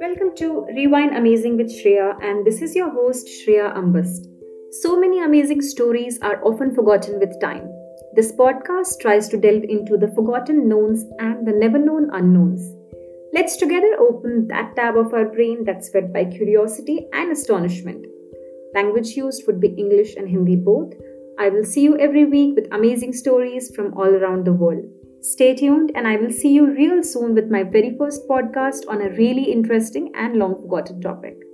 Welcome to Rewind Amazing with Shreya, and this is your host Shreya Ambast. So many amazing stories are often forgotten with time. This podcast tries to delve into the forgotten knowns and the never known unknowns. Let's together open that tab of our brain that's fed by curiosity and astonishment. Language used would be English and Hindi both. I will see you every week with amazing stories from all around the world. Stay tuned, and I will see you real soon with my very first podcast on a really interesting and long forgotten topic.